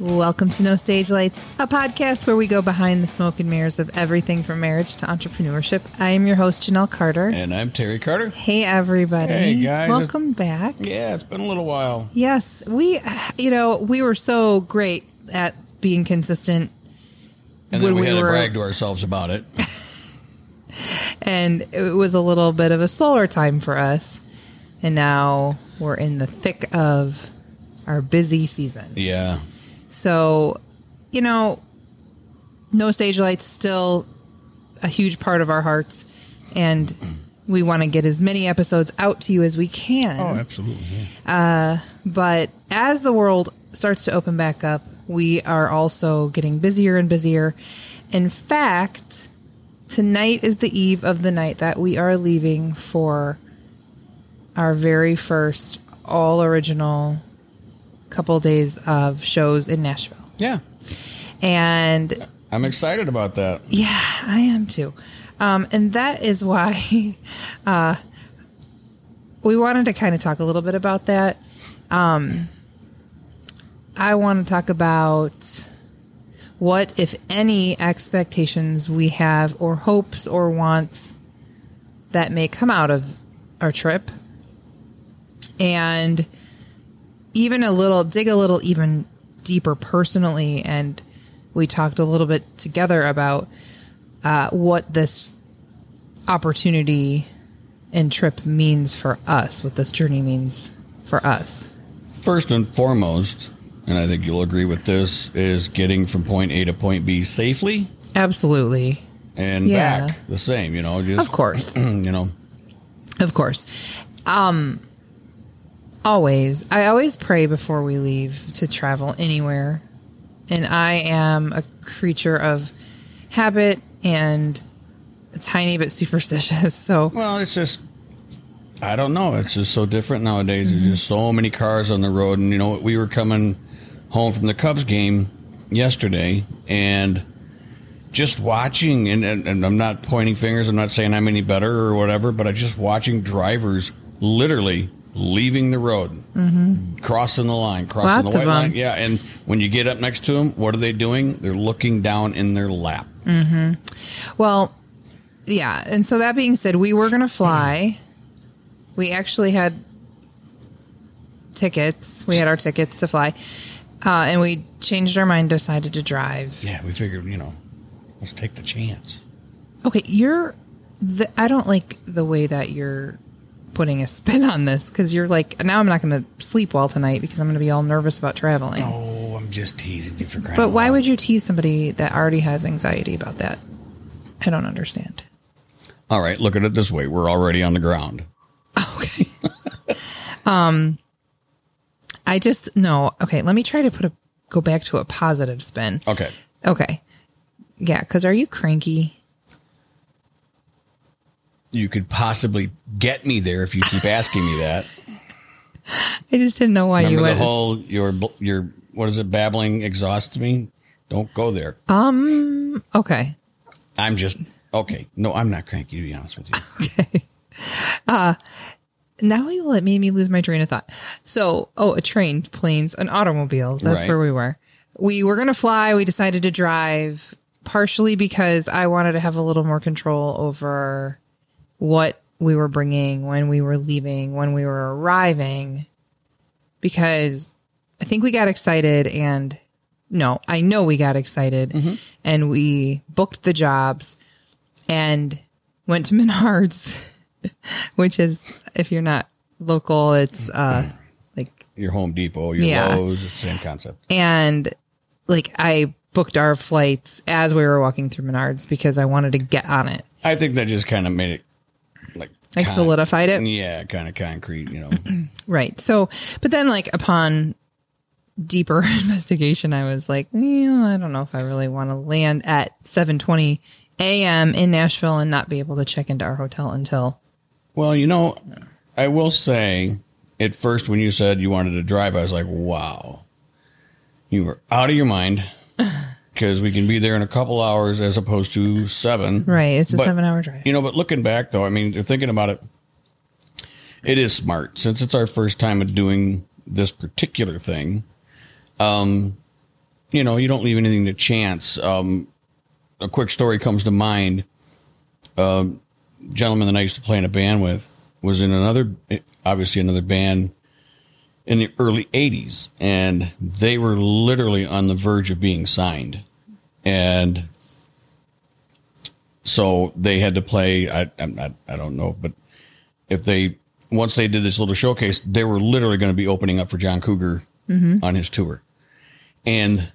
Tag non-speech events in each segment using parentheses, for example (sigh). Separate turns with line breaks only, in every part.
Welcome to No Stage Lights, a podcast where we go behind the smoke and mirrors of everything from marriage to entrepreneurship. I am your host, Janelle Carter.
And I'm Terry Carter.
Hey, everybody.
Hey, guys.
Welcome back.
Yeah, it's been a little while.
Yes, we, you know, we were so great at being consistent.
And then we,
we
had
were-
to brag to ourselves about it. (laughs)
and it was a little bit of a slower time for us. And now we're in the thick of our busy season.
yeah.
So, you know, no stage lights still a huge part of our hearts, and we want to get as many episodes out to you as we can.
Oh, absolutely.
Uh, but as the world starts to open back up, we are also getting busier and busier. In fact, tonight is the eve of the night that we are leaving for our very first all original couple days of shows in Nashville.
Yeah.
And
I'm excited about that.
yeah, I am too. Um, and that is why (laughs) uh, we wanted to kind of talk a little bit about that. Um, I want to talk about what, if any, expectations we have, or hopes or wants that may come out of our trip. And even a little, dig a little even deeper personally. And we talked a little bit together about uh, what this opportunity and trip means for us, what this journey means for us.
First and foremost, and I think you'll agree with this, is getting from point A to point B safely
Absolutely.
and
Yeah.
back the same, you know, just
Of course. (clears throat)
you know.
Of course. Um always. I always pray before we leave to travel anywhere. And I am a creature of habit and tiny but superstitious. (laughs) So
Well, it's just I don't know. It's just so different nowadays. There's just so many cars on the road, and you know we were coming home from the Cubs game yesterday, and just watching, and, and, and I'm not pointing fingers. I'm not saying I'm any better or whatever, but I just watching drivers literally leaving the road, crossing the line, crossing
Lots
the white line. Yeah, and when you get up next to them, what are they doing? They're looking down in their lap.
Well, yeah. And so that being said, we were going to fly. (clears throat) We actually had tickets. We had our tickets to fly. Uh, and we changed our mind, decided to drive.
Yeah, we figured, you know, let's take the chance.
Okay, you're. The, I don't like the way that you're putting a spin on this because you're like, now I'm not going to sleep well tonight because I'm going to be all nervous about traveling.
Oh, I'm just teasing you for crying
but why would you tease somebody that already has anxiety about that? I don't understand.
All right, look at it this way: we're already on the ground.
Okay. (laughs) um, I just no. Okay, let me try to put a go back to a positive spin.
Okay,
Okay, yeah. Because are you cranky?
You could possibly get me there if you keep asking me that.
I just didn't know why
Remember
you
the whole your your what is it? Babbling exhausts me. Don't go there.
um. Okay.
I'm just okay. No, I'm not cranky. To be honest with you, (laughs)
Okay. Uh now you let made me lose my train of thought. So, oh, a train, planes, and automobiles. That's
Right.
where we were. We were gonna fly. We decided to drive, partially because I wanted to have a little more control over what we were bringing, when we were leaving, when we were arriving. Because I think we got excited, and no, I know we got excited, and we booked the jobs and went to (laughs) Menards, which is if you're not local, it's uh like
your Home Depot, your
Yeah.
Lowe's, it's the same concept.
and like I booked our flights as we were walking through Menards because I wanted to get on it.
I think that just kind of made it like con-
solidified it.
Yeah, kind of concrete. You know, (clears throat)
Right. So but then like upon deeper (laughs) investigation I was like, "Yeah, I don't know if I really want to land at 7:20 a.m. in Nashville and not be able to check into our hotel until
Well, you know, I will say at first when you said you wanted to drive, I was like, wow, you were out of your mind (laughs) because we can be there in a couple hours as opposed to seven.
Right, it's a
But,
7-hour drive.
You know, but looking back though, I mean, you're thinking about it. It is smart since it's our first time of doing this particular thing. Um, you know, you don't leave anything to chance. Um, a quick story comes to mind. A gentleman that I used to play in a band with was in another, obviously another band in the early 80s, and they were literally on the verge of being signed. And so they had to play. I, I'm not, I don't know, but if they once they did this little showcase, they were literally going to be opening up for John Cougar mm-hmm. on his tour, and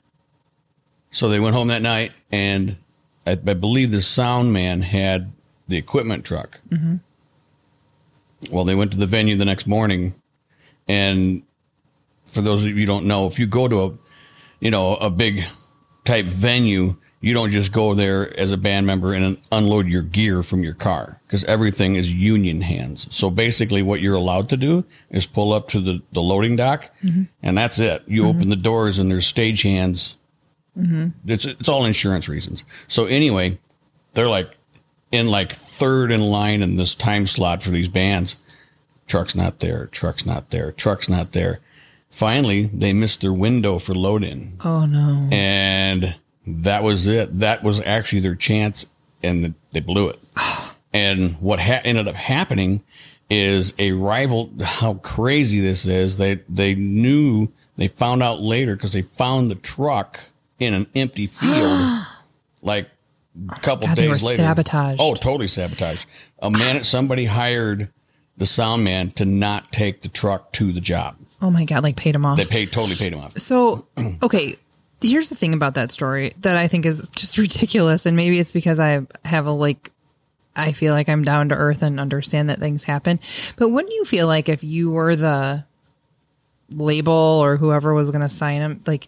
so they went home that night, and I, I believe the sound man had the equipment truck. Mm-hmm. Well, they went to the venue the next morning, and for those of you who don't know, if you go to a, you know, a big type venue, you don't just go there as a band member and unload your gear from your car because everything is union hands. So basically, what you're allowed to do is pull up to the, the loading dock, mm-hmm. and that's it. You open mm-hmm. the doors, and there's stage hands. Mm-hmm. It's it's all insurance reasons. So anyway, they're like in like third in line in this time slot for these bands. Truck's not there. Truck's not there. Truck's not there. Finally, they missed their window for load in
Oh no.
and that was it. That was actually their chance, and they blew it. (sighs) And what ha- ended up happening is a rival. (laughs) How crazy this is! They they knew they found out later because they found the truck in an empty (gasps) field, like a couple
God, they
days
were
later.
sabotaged.
Oh, totally sabotaged. A man, somebody hired the sound man to not take the truck to the job.
Oh my god, like paid him off.
They paid totally paid him off.
So, (clears throat) okay, here's the thing about that story that I think is just (laughs) ridiculous, and maybe it's because I have a like, I feel like I'm down to earth and understand that things happen. But wouldn't you feel like if you were the label or whoever was going to sign him, like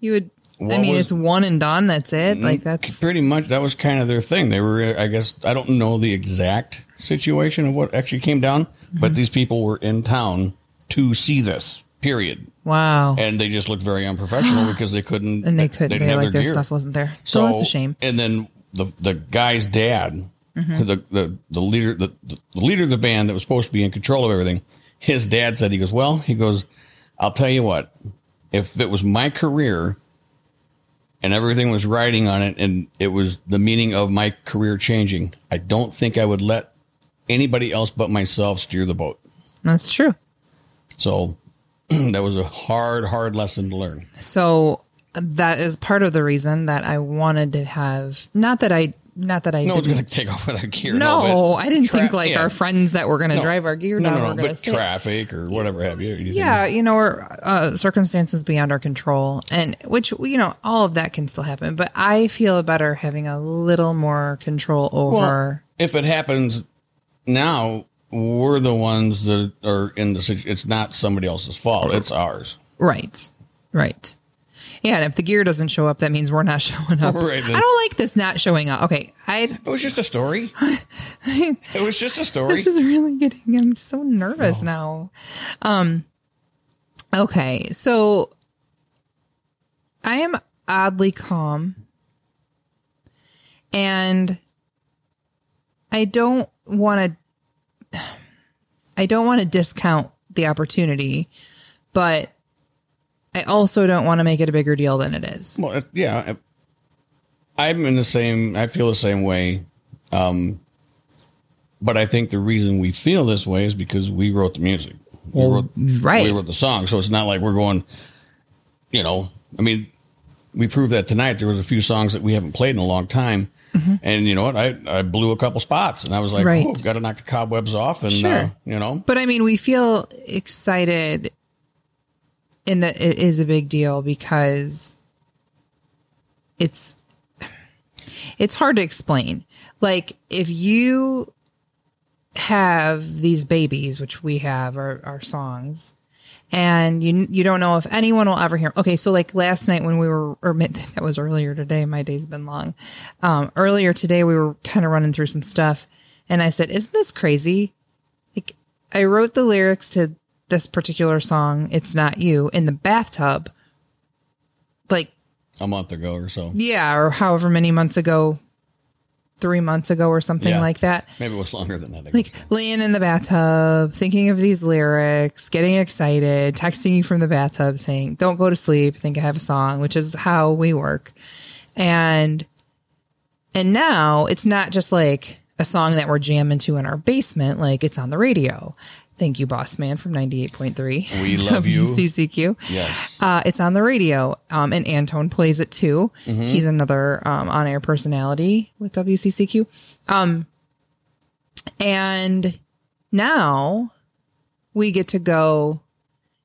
you would? I mean,
was-
it's one and done. That's it. Like that's
pretty much that was kind of their thing. They were, I guess, I don't know the exact situation of what actually came down,
Mm-hmm.
but these people were in town to see this. Period,
wow.
and they just looked very unprofessional (gasps) because they couldn't,
And they couldn't.
didn't
They like their
gear.
stuff wasn't there. So, that's a shame.
And then the the guy's dad,
Mm-hmm.
the, the the leader, the, the leader of the band that was supposed to be in control of everything, his dad said, he goes, well, he goes, I'll tell you what, if it was my career and everything was riding on it and it was the meaning of my career changing, I don't think I would let anybody else but myself steer the boat.
That's true.
So (clears throat) that was a hard, hard lesson to learn.
So that is part of the reason that I wanted to have not that I not that I
No one's going to take off with our gear.
No,
but
I didn't
tra-
think like
yeah.
our friends that were going to
No.
drive our gear
No,
down
no, no, but traffic or whatever have you. you
Yeah, you know, or uh, circumstances beyond our control, and which you know, all of that can still happen. But I feel better having a little more control over.
Well, if it happens now, we're the ones that are in the situation. It's not somebody else's fault. It's ours.
right, right. Yeah, and if the gear doesn't show up, that means we're not (laughs) showing up.
Right,
I don't like this not showing up. Okay, I
It was just a story. (laughs) it was just a story.
this is really getting. I'm so nervous now. Um. Okay, so I am oddly calm, and I don't want to. I don't want to discount the opportunity, but I also don't want to make it a bigger deal than it is.
Well, yeah, I'm in the same. I feel the same way. Um, but I think the reason we feel this way is because we wrote the music. We wrote,
right.
We wrote the song, so it's not like we're going. You know, I mean, we proved that tonight. There was a few songs that we haven't played in a long time, and you know what? I I blew a couple spots, and I was like,
Mm-hmm. Right.
oh, got to knock the cobwebs off, and
Sure.
uh, you know,
But I mean, we feel excited in that it is a big deal because it's it's hard to explain. Like if you have these babies, which we have, our, our songs, and you you don't know if anyone will ever hear. Okay, so like last night when we were, or (laughs) that was earlier today. My day's been long. Um, earlier today we were kind of running through some stuff, and I said, "Isn't this crazy?" Like I wrote the lyrics to this particular song, "It's Not You," in the bathtub. Like
a month ago or so.
yeah, or however many months ago three months ago or something
Yeah.
like that.
Maybe it was longer than that.
Like laying in the bathtub, thinking of these lyrics, getting excited, texting you from the bathtub saying, Don't go to sleep, I think I have a song, which is how we work. And and now it's not just like a song that we're jamming to in our basement, like it's on the radio. Thank you, Boss Man from 98.3.
We love you.
WCCQ.
yes.
Uh, it's on the radio, um, and Antone plays it too.
Mm-hmm.
He's another um, on-air personality with WCCQ. Um, and now we get to go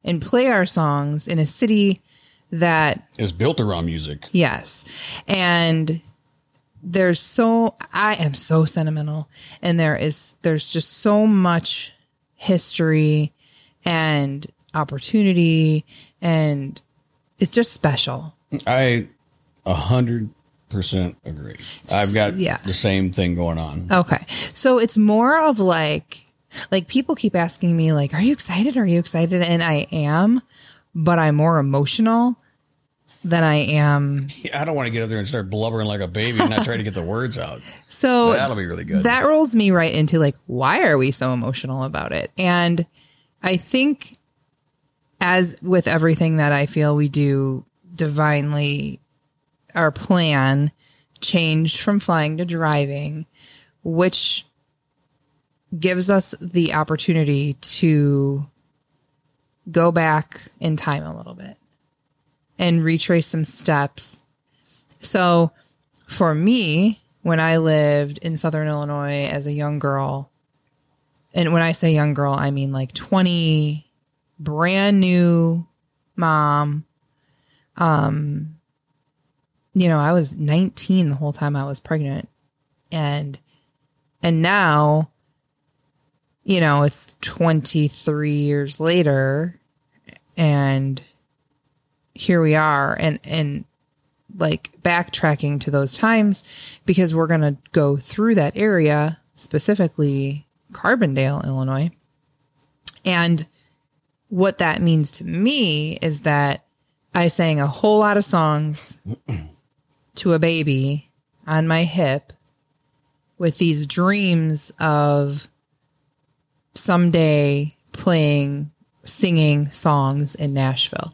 and play our songs in a city that
is built around music.
Yes. And there's so I am so sentimental and there is there's just so much history and opportunity and it's just special.
I a hundred percent agree. I've got
yeah.
the same thing going on.
Okay. So it's more of like like people keep asking me like are you excited? Are you excited? And I am, but I'm more emotional than I am
I don't want to get up there and start blubbering like a baby and not try to get the words out. (laughs)
So
That'll be really good.
That rolls me right into like, why are we so emotional about it? And I think, as with everything that I feel we do divinely, our plan changed from flying to driving, which gives us the opportunity to go back in time a little bit and retrace some steps. So, for me, when I lived in Southern Illinois as a young girl, and when I say young girl, I mean like 20, brand new mom. Um, you know, I was 19 the whole time I was pregnant. And, and now, you know, it's 23 years later and here we are. And, and, like backtracking to those times because we're going to go through that area, specifically Carbondale, Illinois. And what that means to me is that I sang a whole lot of songs (clears throat) to a baby on my hip with these dreams of someday playing, singing songs in Nashville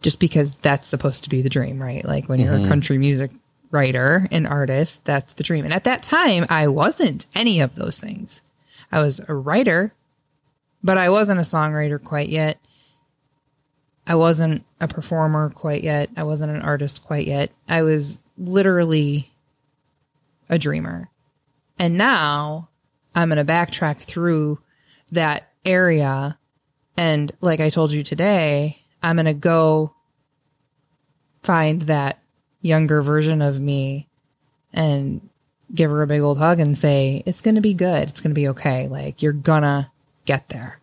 just because that's supposed to be the dream, right? Like when you're a mm-hmm. country music writer and artist, that's the dream. And at that time, I wasn't any of those things. I was a writer, but I wasn't a songwriter quite yet. I wasn't a performer quite yet. I wasn't an artist quite yet. I was literally a dreamer. And now I'm going to backtrack through that area. And like I told you today, I'm going to go find that younger version of me and give her a big old hug and say, it's going to be good. It's going to be okay. Like you're going to get there.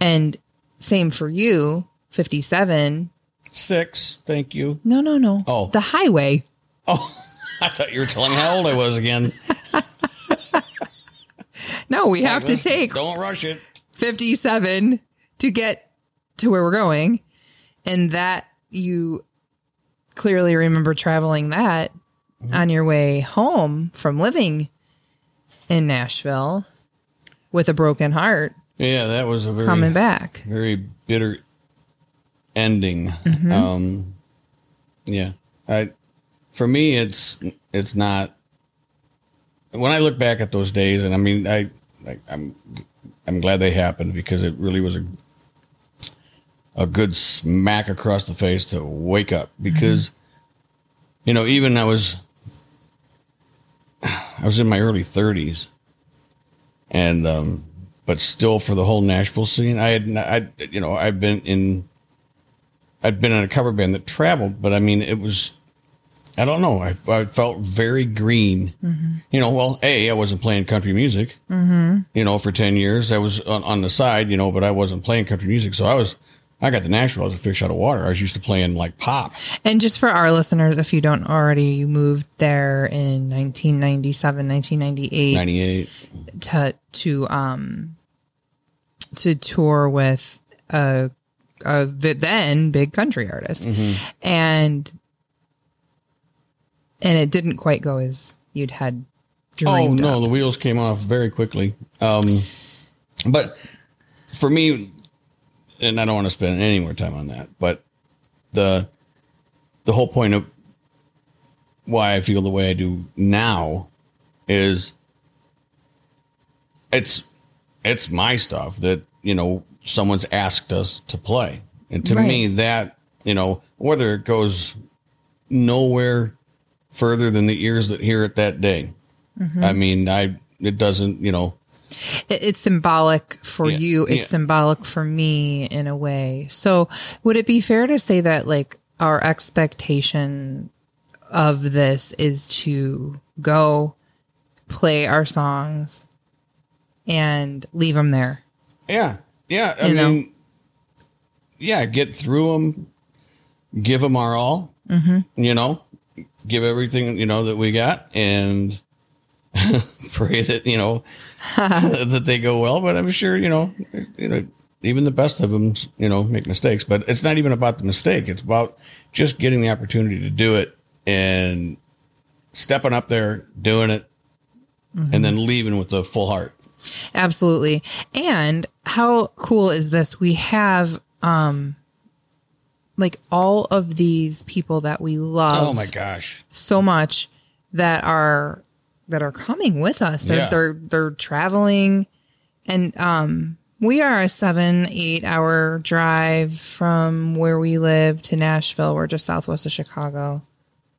And same for you, 57.
Six. Thank you.
No, no, no.
Oh.
The highway.
Oh, (laughs) I thought you were telling me how old I was again. (laughs)
No, we have to take
Don't rush it.
57 to get to where we're going. And that you clearly remember traveling that on your way home from living in Nashville with a broken heart
Yeah, that was a very
coming back.
very bitter ending.
Mm-hmm.
Um, yeah, I for me, it's it's not. When I look back at those days, and I mean, I, I I'm I'm glad they happened because it really was a a good smack across the face to wake up because you know even I was I was in my early 30s and um but still for the whole Nashville scene I had I you know I've been in I'd been in a cover band that traveled but I mean it was I don't know. I, I felt very green. You know well a I wasn't playing country music. You know for 10 years I was on, on the side you know but I wasn't playing country music. So I was I got to Nashville as a fish out of water I was used to playing like pop
And just for our listeners, if you don't already, you moved there in 1997, 1998
98
to, to, um, to tour with a, a then big country artist. And, and it didn't quite go as you'd had dreamed
oh no,
up.
the wheels came off very quickly. Um, but for me, and I don't want to spend any more time on that, but the the whole point of why I feel the way I do now is it's it's my stuff that you know someone's asked us to play, and to me that you know whether it goes nowhere further than the ears that hear it that day.
Mm-hmm.
I mean, I it doesn't you know
it's symbolic for
Yeah,
you. It's
yeah.
symbolic for me in a way. So, would it be fair to say that like our expectation of this is to go play our songs and leave them there?
Yeah, yeah. I
You know?
mean, yeah. Get through them, give them our all. Mm-hmm. You know, give everything you know that we got, and (laughs) pray that you know (laughs) that they go well. But I'm sure you know, you know, even the best of them, you know, make mistakes. But it's not even about the mistake. It's about just getting the opportunity to do it and stepping up there, doing it, and then leaving with a full heart.
Absolutely. And how cool is this? We have um like all of these people that we love
Oh my gosh.
so much that are that are coming with us. They're
Yeah.
they're they're traveling and um we are a seven, eight hour drive from where we live to Nashville. We're just southwest of Chicago.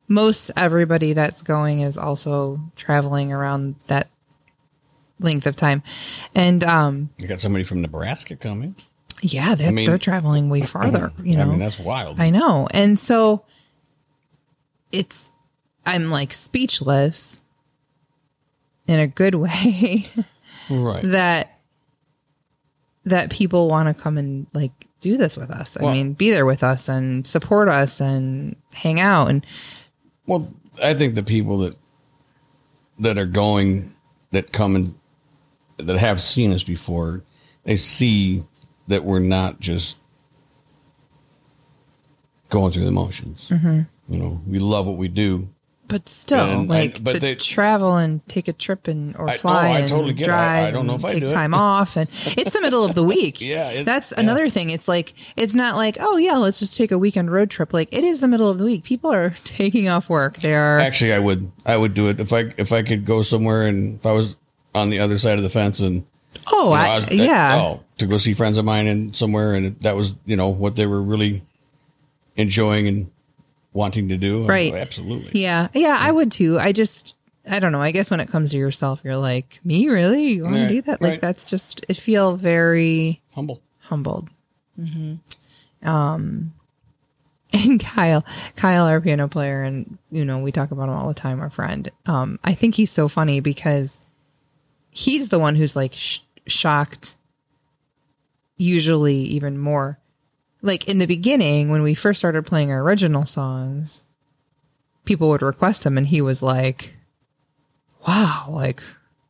Most everybody that's going is also traveling around that length of time. And um
You got somebody from Nebraska coming.
yeah, they're,
mean-
they're traveling way (clears throat) farther, you know.
I mean, that's wild.
I know. And so it's, I'm like speechless in a good way (laughs)
right.
that, that people want to come and like do this with us. I
Well-
mean, be there with us and support us and hang out. And
Well, I think the people that that are going that come and that have seen us before, they see that we're not just going through the motions.
Mm-hmm.
You know, we love what we do.
But still,
And-
like
and- but
to
they-
travel and take a trip and or
I- oh, no,
fly
I
and
totally get it.
drive.
I- I don't know if I
take
do it.
time off, and (laughs) it's the middle of the week. (laughs)
Yeah, it-
that's
yeah.
another thing. It's like it's not like oh yeah, let's just take a weekend road trip. Like it is the middle of the week. People are (laughs) taking off work. They are
Actually, I would I would do it if I if I could go somewhere and if I was on the other side of the fence and
oh
you know,
I,
I was-
yeah.
oh, to go see friends of mine and somewhere, and that was you know what they were really enjoying and wanting to do.
Right.
absolutely.
Yeah, yeah, I would too. I just, I don't know. I guess when it comes to yourself, you're like, me, really? You want to do that? Like,
right.
that's just, it feel very
Humble.
humbled. Mm-hmm. Um, (laughs) and Kyle, Kyle, our piano player, and you know, we talk about him all the time. Our friend. Um, I think he's so funny because he's the one who's like sh- shocked. Usually, even more like in the beginning when we first started playing our original songs people would request him and he was like wow like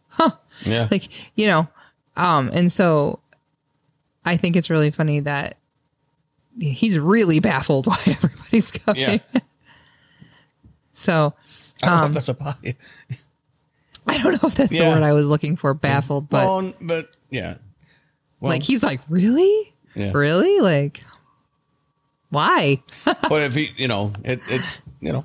huh
Yeah.
like you know um and so i think it's really funny that he's really baffled (laughs) why everybody's coming
yeah. (laughs)
so
I don't know
um,
if that's a body.
i don't know if that's the word i was looking for baffled but
well, but yeah. Well,
like he's like really
Yeah.
really like why? (laughs)
But if he, you know, it, it's you know,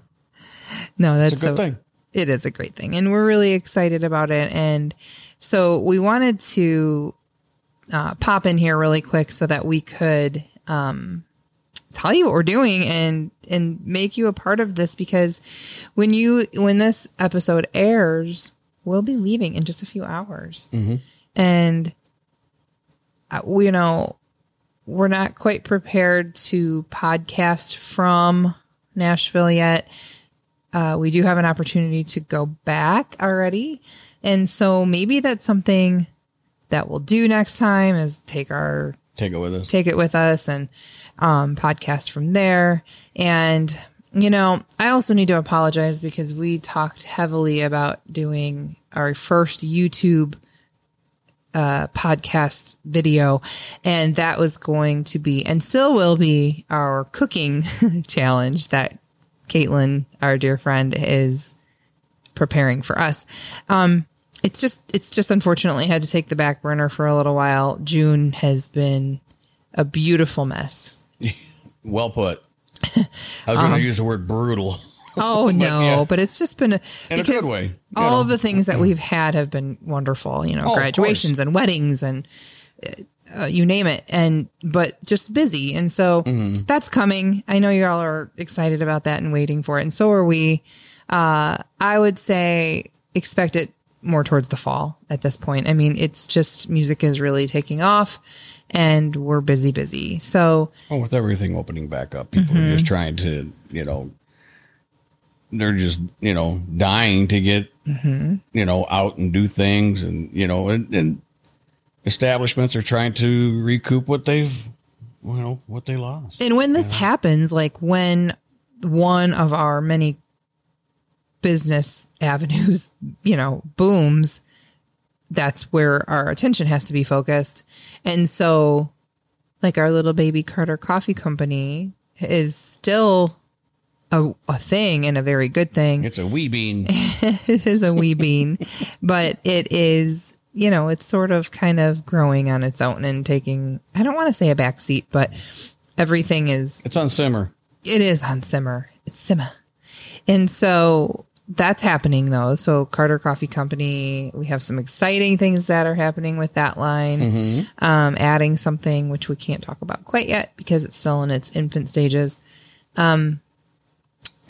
no that's
it's a good
so,
thing.
it is a great thing and we're really excited about it and so we wanted to uh, pop in here really quick so that we could um, tell you what we're doing and and make you a part of this because when you when this episode airs we'll be leaving in just a few hours. And uh, we, you know we're not quite prepared to podcast from nashville yet uh, we do have an opportunity to go back already. And so maybe that's something that we'll do next time is take our
Take it with us.
take it with us and um, podcast from there. And you know, I also need to apologize because we talked heavily about doing our first YouTube uh, podcast video, and that was going to be and still will be our cooking (laughs) challenge that Caitlin, our dear friend, is preparing for us. Um, it's just it's just unfortunately had to take the back burner for a little while. June has been a beautiful mess. (laughs)
Well put. I was going to use the word brutal. (laughs)
Oh no,
yeah.
but it's just been a,
In a good way,
All
know.
of the things that we've had have been wonderful. You know,
Oh,
graduations and weddings and uh, you name it. And but just busy, and so
Mm-hmm.
that's coming. I know you all are excited about that and waiting for it, and so are we. Uh, I would say expect it more towards the fall at this point. I mean, it's just music is really taking off, and we're busy, busy. So
Well, with everything opening back up, people are just trying to, you know, they're just, you know, dying to get, you know, out and do things. And, you know, and, and establishments are trying to recoup what they've, you know, what they lost.
And when this happens, like when one of our many business avenues, (laughs) you know, booms, that's where our attention has to be focused. And so, like our little baby Carter Coffee Company is still a, a thing and a very good thing
It's a wee bean. (laughs)
it is a wee bean, (laughs) but it is, you know, it's sort of kind of growing on its own and taking, I don't want to say a back seat, but everything is,
It's on simmer.
it is on simmer. It's simmer. And so that's happening though. So Carter Coffee Company, we have some exciting things that are happening with that line. Um, adding something which we can't talk about quite yet because it's still in its infant stages. Um,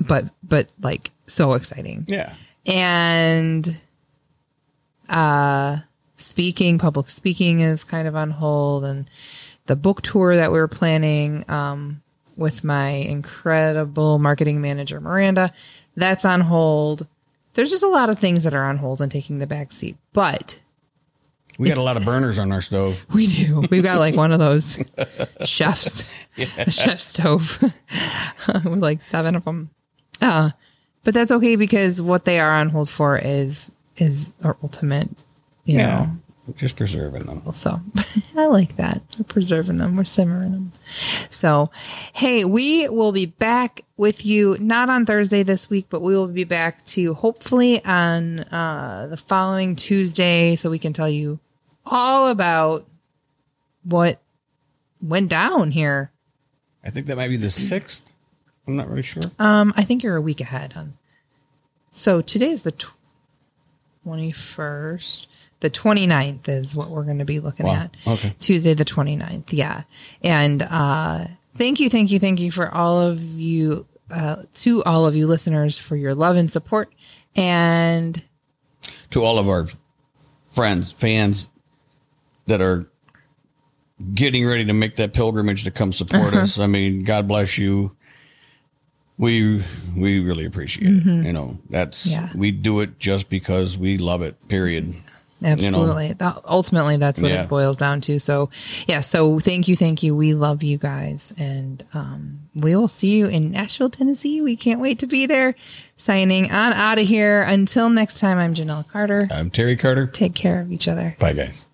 but, but like so exciting.
Yeah.
and uh speaking public speaking is kind of on hold and the book tour that we were planning um with my incredible marketing manager Miranda that's on hold. There's just a lot of things that are on hold and taking the back seat but
We got a lot of burners on our stove. (laughs)
we do. We've got like one of those (laughs) chefs a chef stove. (laughs) With like seven of them uh but that's okay because what they are on hold for is is our ultimate you know
Just preserving them.
so (laughs) I like that. We're preserving them. We're simmering them. So, hey, we will be back with you not on Thursday this week, but we will be back to hopefully on uh, the following Tuesday, so we can tell you all about what went down here.
I think that might be the sixth. I'm not really sure.
Um, I think you're a week ahead on. So today is the twenty first. The 29th is what we're going to be looking
Wow.
at.
Okay.
Tuesday the 29th. Yeah. And uh thank you, thank you, thank you for all of you uh to all of you listeners for your love and support. And
to all of our friends, fans that are getting ready to make that pilgrimage to come support (laughs) us. I mean, God bless you. We we really appreciate it. You know, that's
Yeah.
we do it just because we love it. Period.
absolutely. That, ultimately that's what
Yeah.
it boils down to. So, yeah, so thank you, thank you. We love you guys and um we will see you in Nashville, Tennessee. We can't wait to be there. Signing on out of here. Until next time, I'm Janelle Carter.
I'm Terry Carter.
Take care of each other.
Bye, guys.